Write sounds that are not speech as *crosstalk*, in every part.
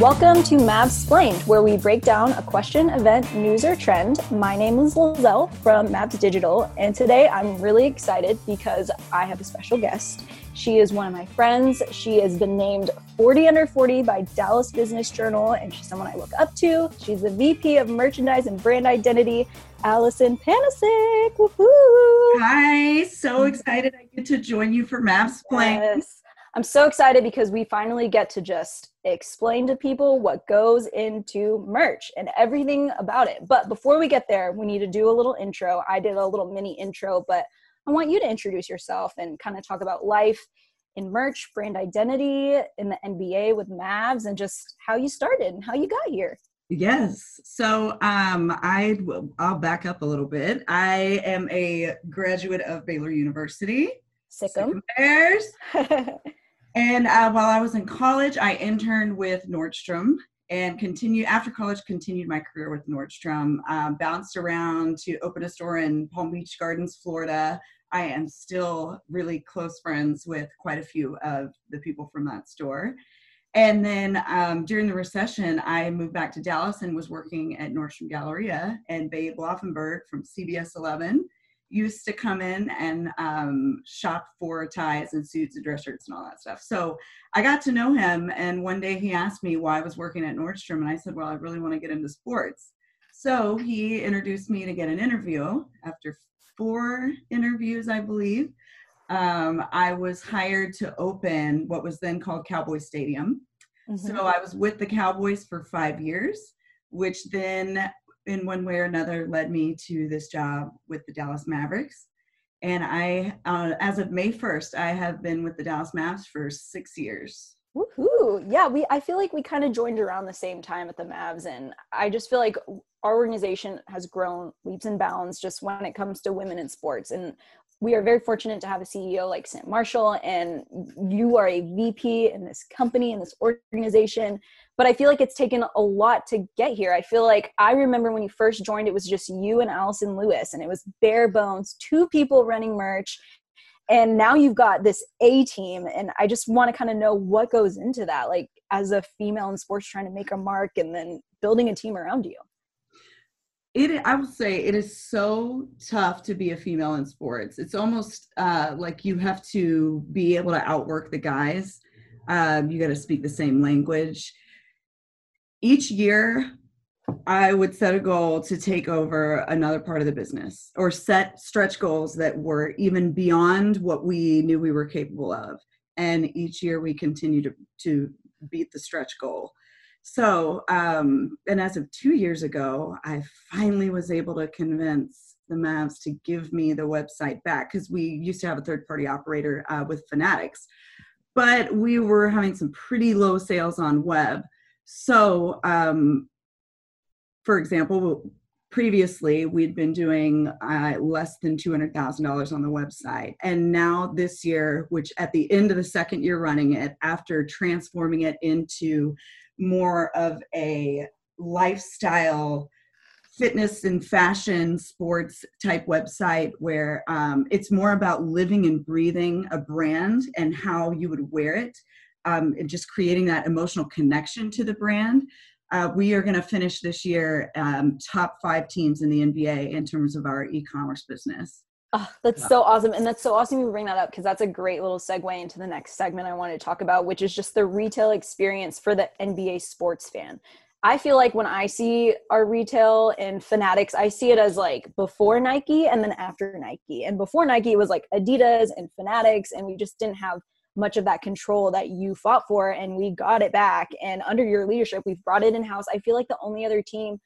Welcome to Mavs Explained, where we break down a question, event, news, or trend. My name is Lizelle from Mavs Digital, and today I'm really excited because I have a special guest. She is one of my friends. She has been named 40 under 40 by Dallas Business Journal, and she's someone I look up to. She's the VP of Merchandise and Brand Identity, Alison Panasik. Woohoo! Hi, so excited I get to join you for Mavs Explained. Yes. I'm so excited because we finally get to just explain to people what goes into merch and everything about it. But before we get there, we need to do a little intro. I did a little mini intro, but I want you to introduce yourself and kind of talk about life in merch, brand identity in the NBA with Mavs, and just how you started and how you got here. Yes. So um, I I'll back up a little bit. I am a graduate of Baylor University. Sick'em. Bears. *laughs* And uh, while I was in college, I interned with Nordstrom and continued after college. Continued my career with Nordstrom. Um, bounced around to open a store in Palm Beach Gardens, Florida. I am still really close friends with quite a few of the people from that store. And then um, during the recession, I moved back to Dallas and was working at Nordstrom Galleria. And Babe Laufenberg from CBS 11 used to come in and um, shop for ties and suits and dress shirts and all that stuff. So I got to know him, and one day he asked me why I was working at Nordstrom, and I said, "Well, I really want to get into sports." So he introduced me to get an interview. After four interviews, I believe, um, I was hired to open what was then called Cowboy Stadium. Mm-hmm. So I was with the Cowboys for five years, which then in one way or another led me to this job with the Dallas Mavericks. And I, uh, as of May 1st, I have been with the Dallas Mavs for six years. Woohoo! Yeah, we. I feel like we kind of joined around the same time at the Mavs, and I just feel like our organization has grown leaps and bounds just when it comes to women in sports. And we are very fortunate to have a CEO like Sam Marshall, and you are a VP in this company, in this organization. But I feel like it's taken a lot to get here. I feel like I remember when you first joined, it was just you and Allison Lewis, and it was bare bones, two people running merch. And now you've got this A team, and I just want to kind of know what goes into that, like as a female in sports trying to make a mark and then building a team around you it i will say it is so tough to be a female in sports it's almost uh, like you have to be able to outwork the guys um, you got to speak the same language each year i would set a goal to take over another part of the business or set stretch goals that were even beyond what we knew we were capable of. And each year we continue to to beat the stretch goal. So, um, and as of two years ago, I finally was able to convince the Mavs to give me the website back because we used to have a third party operator uh, with Fanatics, but we were having some pretty low sales on web. So, um, for example, previously we'd been doing uh, less than $200,000 on the website. And now this year, which at the end of the second year running it, after transforming it into more of a lifestyle fitness and fashion sports type website where um, it's more about living and breathing a brand and how you would wear it um, and just creating that emotional connection to the brand uh, we are going to finish this year um, top five teams in the nba in terms of our e-commerce business Oh, that's so awesome. And that's so awesome you bring that up because that's a great little segue into the next segment I wanted to talk about, which is just the retail experience for the NBA sports fan. I feel like when I see our retail and Fanatics, I see it as like before Nike and then after Nike. And before Nike, it was like Adidas and Fanatics, and we just didn't have much of that control that you fought for, and we got it back. And under your leadership, we've brought it in house. I feel like the only other team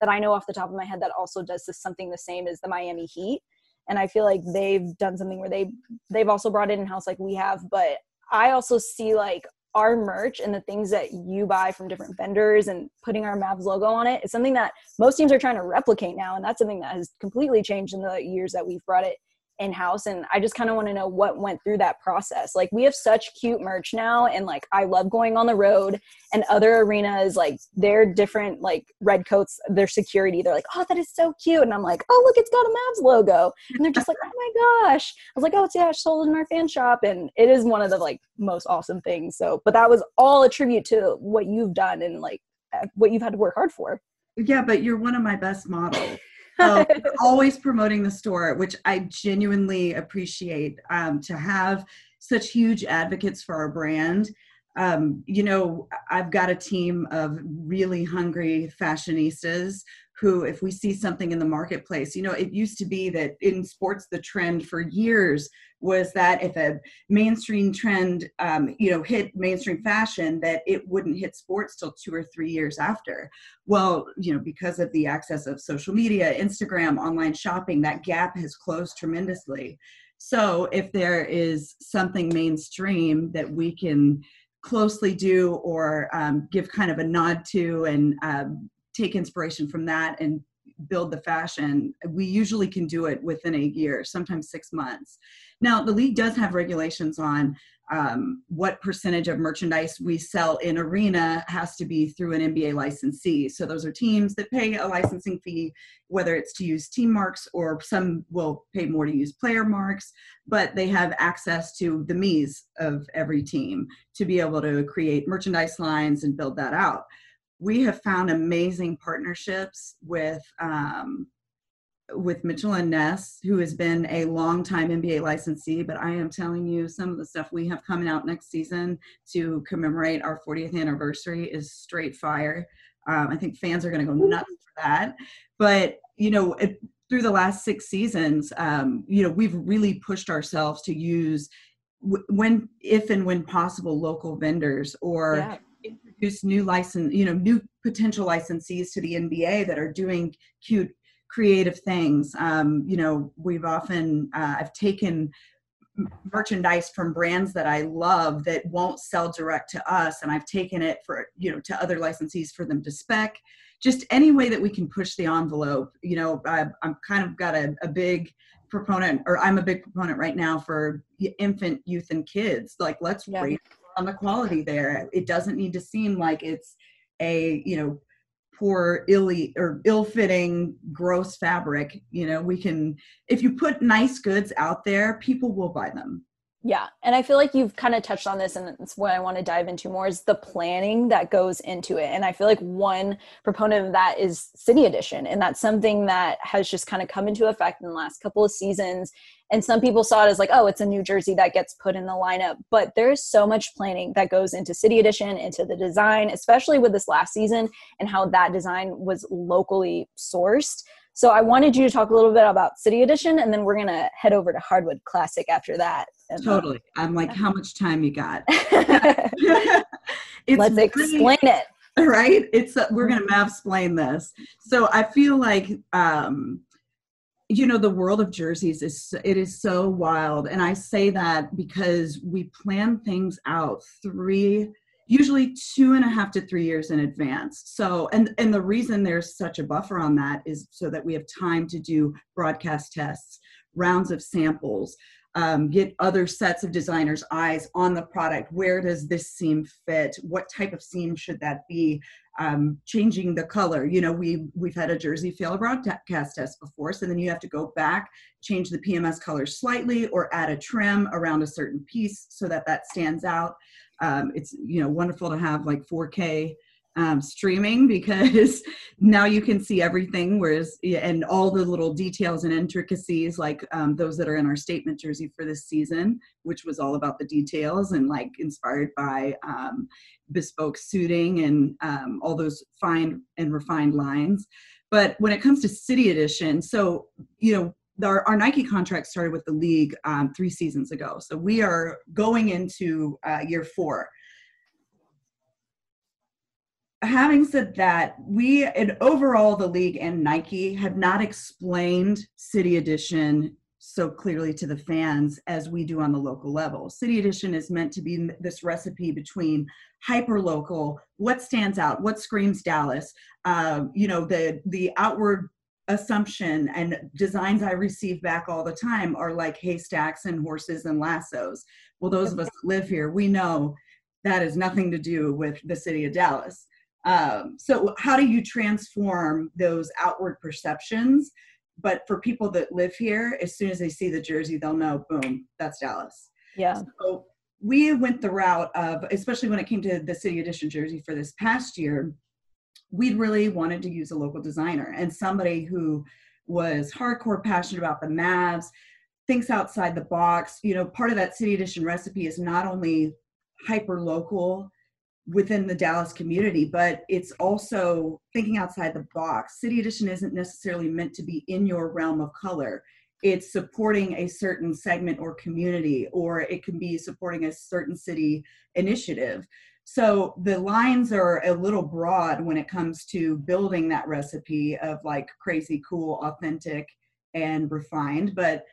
that I know off the top of my head that also does this something the same is the Miami Heat and i feel like they've done something where they they've also brought it in house like we have but i also see like our merch and the things that you buy from different vendors and putting our Mavs logo on it is something that most teams are trying to replicate now. And that's something that has completely changed in the years that we've brought it in house and I just kind of want to know what went through that process. Like we have such cute merch now and like I love going on the road and other arenas like they're different like red coats their security they're like oh that is so cute and I'm like oh look it's got a Mavs logo and they're just like oh my gosh I was like oh it's yeah sold in our fan shop and it is one of the like most awesome things so but that was all a tribute to what you've done and like uh, what you've had to work hard for. Yeah, but you're one of my best models. So *laughs* always promoting the store, which I genuinely appreciate. Um, to have such huge advocates for our brand. Um, you know, I've got a team of really hungry fashionistas who, if we see something in the marketplace, you know, it used to be that in sports, the trend for years was that if a mainstream trend, um, you know, hit mainstream fashion, that it wouldn't hit sports till two or three years after. Well, you know, because of the access of social media, Instagram, online shopping, that gap has closed tremendously. So if there is something mainstream that we can closely do or um, give kind of a nod to and um, take inspiration from that and build the fashion, we usually can do it within a year, sometimes six months. Now, the league does have regulations on um, what percentage of merchandise we sell in arena has to be through an NBA licensee. So those are teams that pay a licensing fee, whether it's to use team marks or some will pay more to use player marks, but they have access to the me's of every team to be able to create merchandise lines and build that out we have found amazing partnerships with um, with Mitchell and Ness, who has been a long time NBA licensee. But I am telling you, some of the stuff we have coming out next season to commemorate our 40th anniversary is straight fire. Um, I think fans are going to go nuts for that. But you know, it, through the last six seasons, um, you know, we've really pushed ourselves to use when, if and when possible, local vendors or. Yeah introduce new license, you know, new potential licensees to the NBA that are doing cute, creative things. Um, you know, we've often uh, I've taken merchandise from brands that I love that won't sell direct to us, and I've taken it for you know to other licensees for them to spec. Just any way that we can push the envelope. You know, I, am kind of got a, a big proponent, or I'm a big proponent right now for infant, youth, and kids. Like, let's yeah. raise on the quality there. It doesn't need to seem like it's a, you know, poor, ill or ill-fitting, gross fabric. You know, we can if you put nice goods out there, people will buy them. Yeah. And I feel like you've kind of touched on this, and it's what I want to dive into more is the planning that goes into it. And I feel like one proponent of that is City Edition. And that's something that has just kind of come into effect in the last couple of seasons. And some people saw it as like, oh, it's a new jersey that gets put in the lineup. But there's so much planning that goes into City Edition, into the design, especially with this last season and how that design was locally sourced. So I wanted you to talk a little bit about City Edition, and then we're gonna head over to Hardwood Classic after that. Uh, totally. I'm like, how much time you got? *laughs* *laughs* Let's explain it. *laughs* Right? It's uh, we're gonna math explain this. So I feel like um, you know the world of jerseys is it is so wild and i say that because we plan things out three usually two and a half to three years in advance. So, and and the reason there's such a buffer on that is so that we have time to do broadcast tests, rounds of samples, um, get other sets of designers' eyes on the product. Where does this seam fit? What type of seam should that be? Um, changing the color. You know, we we've had a jersey fail a broadcast test before, so then you have to go back, change the PMS color slightly, or add a trim around a certain piece so that that stands out um, it's you know wonderful to have like 4K um, streaming because *laughs* now you can see everything. Whereas and all the little details and intricacies, like um, those that are in our statement jersey for this season, which was all about the details and like inspired by um, bespoke suiting and um, all those fine and refined lines. But when it comes to City Edition, so you know our, our, Nike contract started with the league um, three seasons ago. So we are going into uh, year four. Having said that, we and overall the league and Nike have not explained City Edition so clearly to the fans as we do on the local level. City Edition is meant to be this recipe between hyper local, what stands out, what screams Dallas, uh, you know, the the outward assumption and designs I receive back all the time are like haystacks and horses and lassos. Well, those of us that live here, we know that has nothing to do with the city of Dallas. Um, so, how do you transform those outward perceptions? But for people that live here, as soon as they see the jersey, they'll know, boom, that's Dallas. Yeah. So, we went the route of, especially when it came to the city edition jersey for this past year, we really wanted to use a local designer and somebody who was hardcore passionate about the Mavs, thinks outside the box. You know, part of that city edition recipe is not only hyper local within the Dallas community, but it's also thinking outside the box. City Edition isn't necessarily meant to be in your realm of color. It's supporting a certain segment or community, or it can be supporting a certain city initiative. So the lines are a little broad when it comes to building that recipe of like crazy, cool, authentic, and refined. But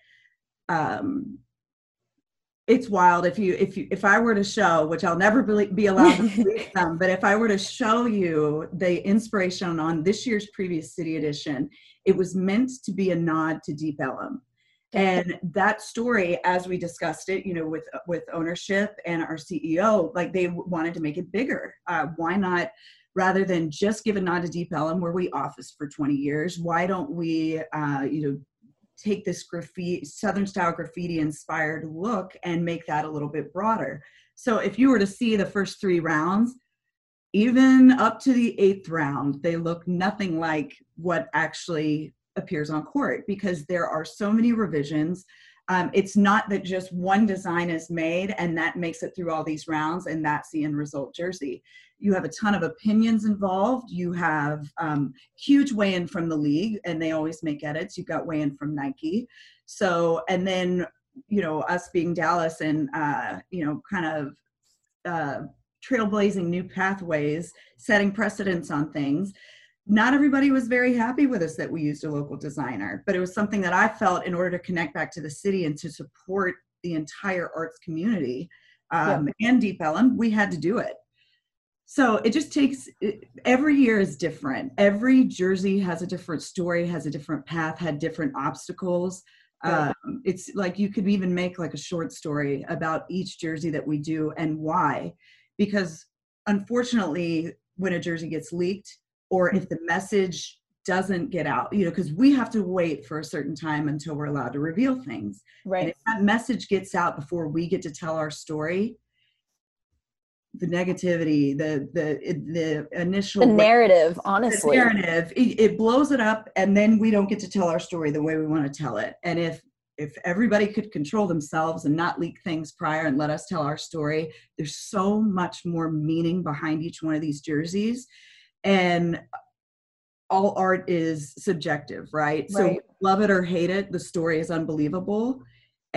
um, it's wild. If you if you if i were to show which i'll never be, allowed to *laughs* release them but if i were to show you the inspiration on this year's previous city edition it was meant to be a nod to deep ellum. And that story as we discussed it you know with with ownership and our ceo like they wanted to make it bigger. Uh, why not rather than just give a nod to deep ellum where we office for 20 years why don't we uh, you know take this graffiti southern style graffiti inspired look and make that a little bit broader. So if you were to see the first three rounds even up to the eighth round they look nothing like what actually appears on court because there are so many revisions um, it's not that just one design is made and that makes it through all these rounds and that's the end result jersey you have a ton of opinions involved. You have um, huge weigh in from the league, and they always make edits. You've got weigh in from Nike. So, and then, you know, us being Dallas and, uh, you know, kind of uh, trailblazing new pathways, setting precedents on things. Not everybody was very happy with us that we used a local designer, but it was something that I felt in order to connect back to the city and to support the entire arts community um, yeah. and Deep Ellum, we had to do it so it just takes every year is different every jersey has a different story has a different path had different obstacles right. um, it's like you could even make like a short story about each jersey that we do and why because unfortunately when a jersey gets leaked or if the message doesn't get out you know because we have to wait for a certain time until we're allowed to reveal things. Right. and if that message gets out before we get to tell our story the negativity, the the the initial the narrative, honestly, the narrative, it, it, blows it up, and then we don't get to tell our story the way we want to tell it. And if if everybody could control themselves and not leak things prior and let us tell our story, there's so much more meaning behind each one of these jerseys, and all art is subjective, right? right. So love it or hate it, the story is unbelievable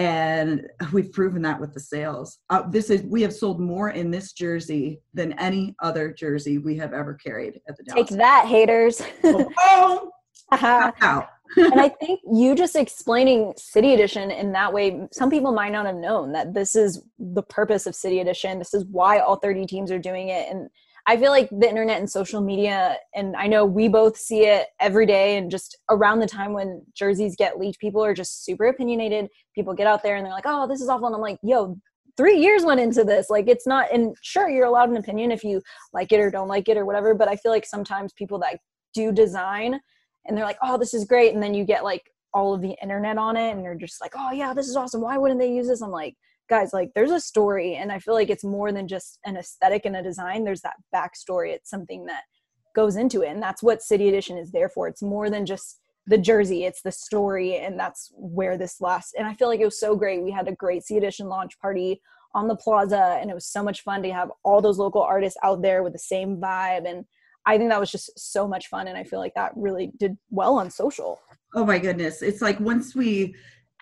and we've proven that with the sales. Uh, this is we have sold more in this jersey than any other jersey we have ever carried at the Dallas. Take that, haters! *laughs* oh, oh. and I think you just explaining City Edition in that way, some people might not have known that this is the purpose of City Edition. This is why all 30 teams are doing it, and I feel like the internet and social media, and I know we both see it every day, and just around the time when jerseys get leaked, people are just super opinionated. People get out there and they're like, oh, this is awful. And I'm like, yo, three years went into this. Like, it's not, and sure, you're allowed an opinion if you like it or don't like it or whatever. But I feel like sometimes people that do design and they're like, oh, this is great. And then you get like all of the internet on it and you're just like, oh, yeah, this is awesome. Why wouldn't they use this? I'm like, guys like there's a story and i feel like it's more than just an aesthetic and a design there's that backstory it's something that goes into it and that's what city edition is there for it's more than just the jersey it's the story and that's where this lasts and i feel like it was so great we had a great city edition launch party on the plaza and it was so much fun to have all those local artists out there with the same vibe and i think that was just so much fun and i feel like that really did well on social. Oh my goodness it's like once we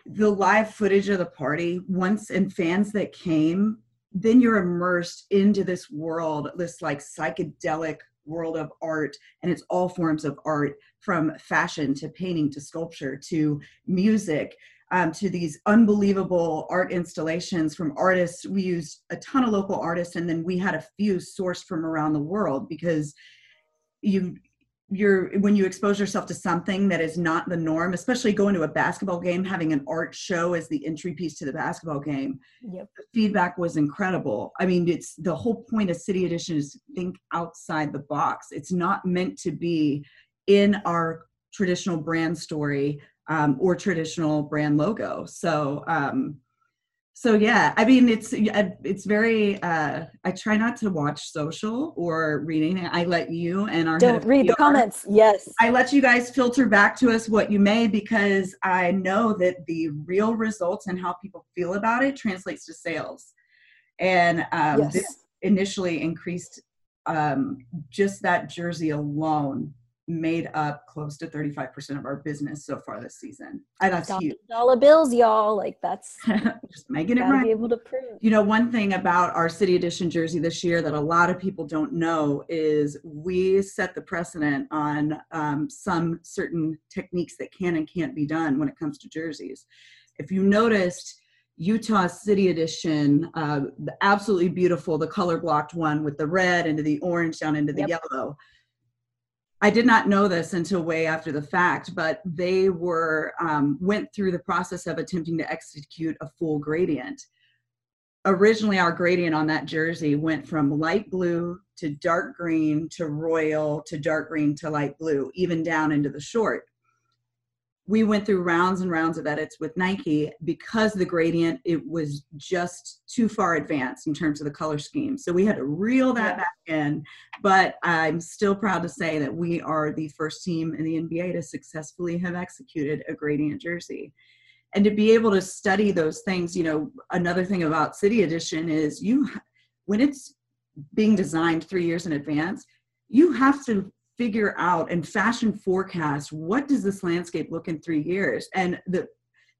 the live footage of the party once and fans that came then you're immersed into this world this like psychedelic world of art and it's all forms of art from fashion to painting to sculpture to music um, to these unbelievable art installations from artists. We used a ton of local artists and then we had a few sourced from around the world because you you're when you expose yourself to something that is not the norm especially going to a basketball game having an art show as the entry piece to the basketball game Yep. the feedback was incredible. I mean it's the whole point of city edition is think outside the box. It's not meant to be in our traditional brand story um, or traditional brand logo. So um, so yeah i mean it's it's very uh i try not to watch social or reading i let you and our Don't read the comments. Yes. I let you guys filter back to us what you may because I know that the real results and how people feel about it translates to sales. And um, yes. this initially increased um, just that jersey alone made up close to 35% of our business so far this season. And that's Dollar- huge. Dollar bills, y'all. Like that's *laughs* just making it right. be able to prove. You know, one thing about our City Edition jersey this year that a lot of people don't know is we set the precedent on um, some certain techniques that can and can't be done when it comes to jerseys. If you noticed, Utah City Edition, uh, the absolutely beautiful, the color blocked one with the red into the orange down into the Yep. yellow. I did not know this until way after the fact, but they were um, went through the process of attempting to execute a full gradient originally our gradient on that jersey went from light blue to dark green to royal to dark green to light blue, even down into the short. We went through rounds and rounds of edits with Nike because the gradient it was just too far advanced in terms of the color scheme. So we had to reel that back in. But I'm still proud to say that we are the first team in the NBA to successfully have executed a gradient jersey and to be able to study those things you know another thing about city edition is you when it's being designed three years in advance you have to figure out and fashion forecast what does this landscape look in three years? And the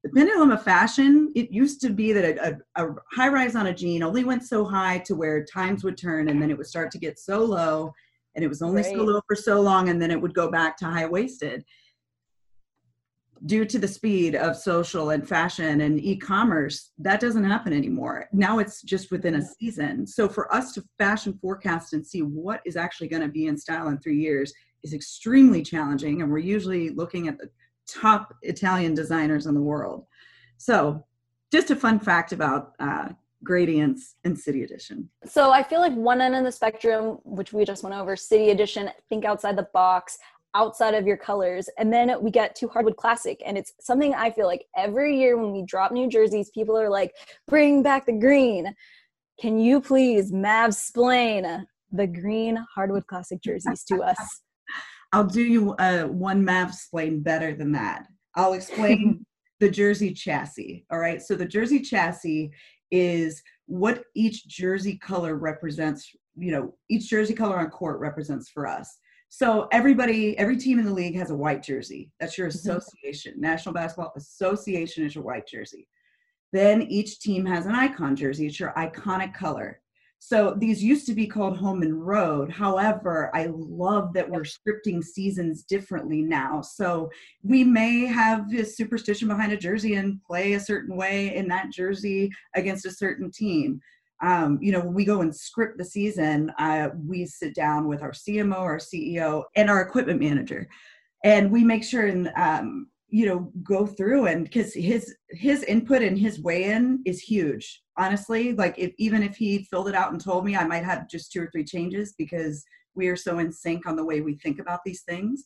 the pendulum of fashion it used to be that a, a, a high rise on a jean only went so high to where times would turn and then it would start to get so low and it was only so low for so long and then it would go back to high waisted due to the speed of social and fashion and e-commerce that doesn't happen anymore. Now it's just within a season. So for us to fashion forecast and see what is actually going to be in style in three years is extremely challenging and we're usually looking at the top italian designers in the world. So just a fun fact about uh, gradients and city edition. So I feel like one end of the spectrum, which we just went over, city edition, think outside the box, outside of your colors. And then we get to hardwood classic. And it's something I feel like every year when we drop new jerseys, people are like, bring back the green. Can you please Mav explain the green hardwood classic jerseys to us? *laughs* I'll do you uh, one Mav explain better than that. I'll explain *laughs* the jersey chassis. All right. So the jersey chassis is what each jersey color represents. You know, each jersey color on court represents for us. So everybody, every team in the league has a white jersey. That's your Mhm. association. National Basketball Association is your white jersey. Then each team has an icon jersey. It's your iconic color. So these used to be called home and road. However, I love that we're scripting seasons differently now. So we may have a superstition behind a jersey and play a certain way in that jersey against a certain team. Um, you know, when we go and script the season, uh, we sit down with our CMO, our CEO, and our equipment manager, and we make sure and um, you know go through and because his his input and his weigh-in is huge. Honestly like if even if he filled it out and told me i might have just two or three changes because we are so in sync on the way we think about these things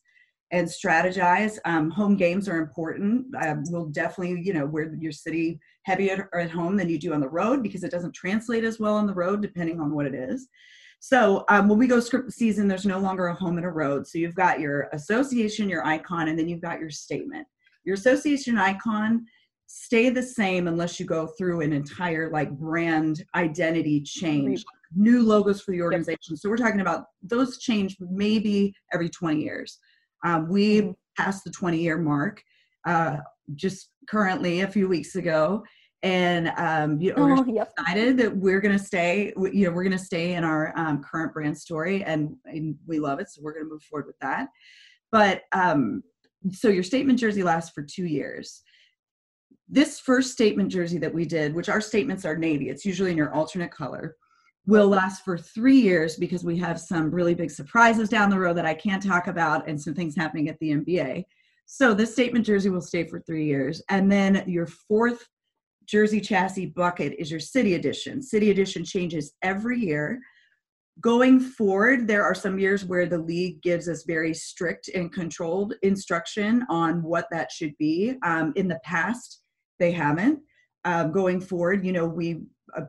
and strategize. Um, home games are important. Uh, we'll definitely you know where your city heavier at home than you do on the road because it doesn't translate as well on the road depending on what it is. So um, when we go script season there's no longer a home and a road. So you've got your association your icon and then you've got your statement. Your association icon stay the same unless you go through an entire like brand identity change. New logos for the organization. So we're talking about those change maybe every 20 years um, we Mhm. passed the 20 year mark uh, just currently a few weeks ago and um, you know, we're Oh, yep. decided that we're going to stay you know we're going to stay in our um, current brand story and, and we love it so we're going to move forward with that but um, so your statement jersey lasts for two years this first statement jersey that we did which our statements are navy it's usually in your alternate color will last for three years because we have some really big surprises down the road that I can't talk about and some things happening at the NBA. So the statement jersey will stay for three years. And then your fourth jersey chassis bucket is your city edition. City edition changes every year. Going forward, there are some years where the league gives us very strict and controlled instruction on what that should be. Um, in the past, they haven't. Um, going forward, you know, we uh,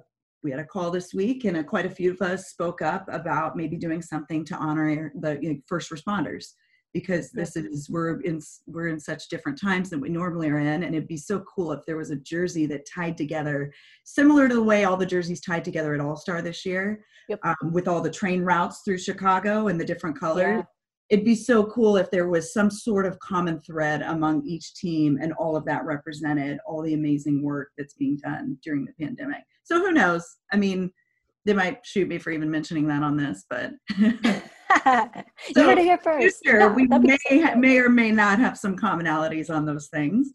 we had a call this week, and uh, quite a few of us spoke up about maybe doing something to honor the you know, first responders because this is we're in we're in such different times than we normally are in and it'd be so cool if there was a jersey that tied together similar to the way all the jerseys tied together at all star this year yep. um, with all the train routes through chicago and the different colors yeah. it'd be so cool if there was some sort of common thread among each team and all of that represented all the amazing work that's being done during the pandemic so who knows i mean they might shoot me for even mentioning that on this but *laughs* *laughs* you heard it here first. Future, yeah, we may may or may not have some commonalities on those things.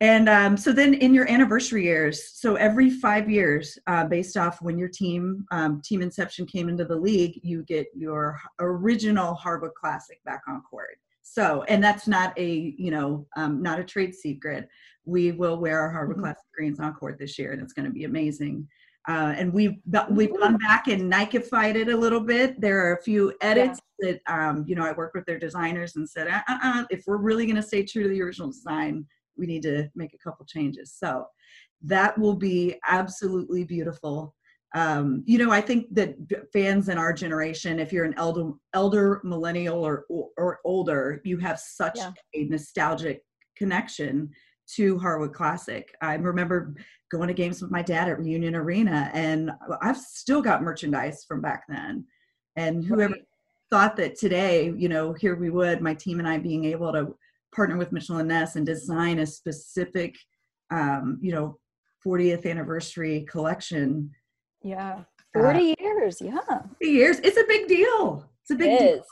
And um, so then in your anniversary years, so every five years, uh, based off when your team um, team inception came into the league, you get your original Hardwood Classic back on court. So, and that's not a you know um, not a trade secret. We will wear our Hardwood mm-hmm. Classic greens on court this year, and it's going to be amazing. Uh, and we've we've gone back and Nikeified it a little bit. There are a few edits yeah. that um, you know I worked with their designers and said, uh-uh, if we're really going to stay true to the original design, we need to make a couple changes. So that will be absolutely beautiful. Um, you know, I think that fans in our generation, if you're an elder elder millennial or or, or older, you have such yeah. a nostalgic connection to Hardwood Classic. I remember going to games with my dad at Reunion Arena, and I've still got merchandise from back then. And whoever right. thought that today, you know, here we would, my team and I being able to partner with Mitchell and Ness and design a specific, um, you know, 40th anniversary collection. Yeah. Uh, 40 uh, years. Yeah. 40 years. It's a big deal. It's a big it deal. Is.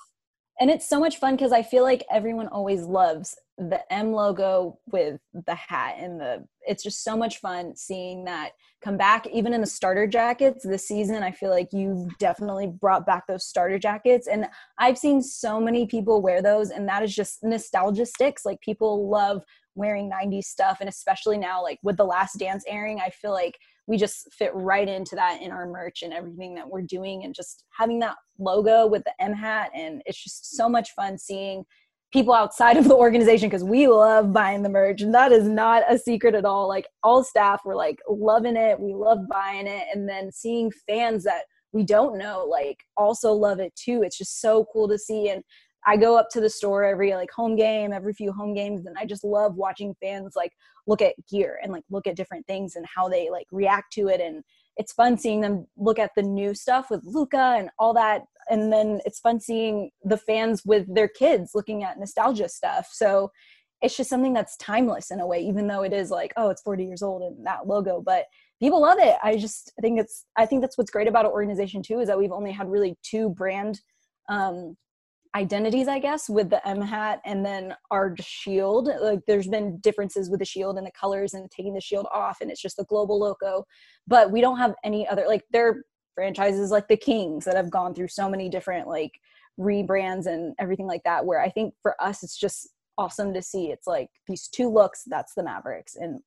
And it's so much fun because I feel like everyone always loves the M logo with the hat and the it's just so much fun seeing that come back even in the starter jackets this season I feel like you've definitely brought back those starter jackets and I've seen so many people wear those and that is just nostalgia sticks like people love wearing 90s stuff and especially now like with the last dance airing I feel like we just fit right into that in our merch and everything that we're doing and just having that logo with the M hat. And it's just so much fun seeing people outside of the organization because we love buying the merch. And that is not a secret at all. Like all staff were like loving it. We love buying it. And then seeing fans that we don't know like also love it too. It's just so cool to see. And i go up to the store every like home game every few home games and i just love watching fans like look at gear and like look at different things and how they like react to it and it's fun seeing them look at the new stuff with Luka and all that. And then it's fun seeing the fans with their kids looking at nostalgia stuff. So it's just something that's timeless in a way, even though it is like, oh, it's 40 years old and that logo, but people love it. I just think it's, I think that's what's great about an organization too, is that we've only had really two brand um, identities i guess with the m hat and then our shield. Like there's been differences with the shield and the colors and taking the shield off and it's just the global logo but we don't have any other like there are franchises like the kings that have gone through so many different like rebrands and everything like that where i think for us it's just awesome to see. It's like these two looks that's the mavericks and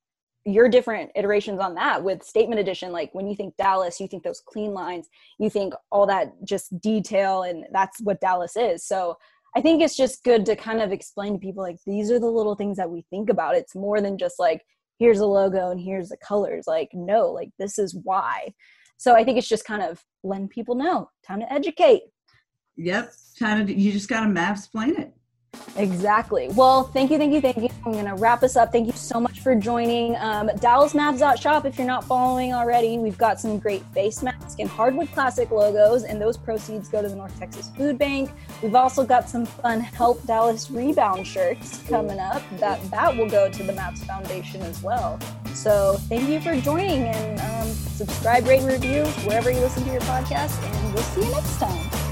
your different iterations on that with statement edition like when you think dallas you think those clean lines you think all that just detail and that's what dallas is. So i think it's just good to kind of explain to people like these are the little things that we think about. It's more than just like here's a logo and here's the colors. Like no like this is why. So i think it's just kind of letting people know time to educate. Yep time to you just gotta Mav explain it Exactly. Well, thank you, thank you, thank you. I'm going to wrap us up. Thank you so much for joining. Um, DallasMavs.shop, if you're not following already, we've got some great face masks and hardwood classic logos, and those proceeds go to the North Texas Food Bank. We've also got some fun Help Dallas Rebound shirts coming up that that will go to the Mavs Foundation as well. So thank you for joining, and um, subscribe, rate, and review wherever you listen to your podcast, and we'll see you next time.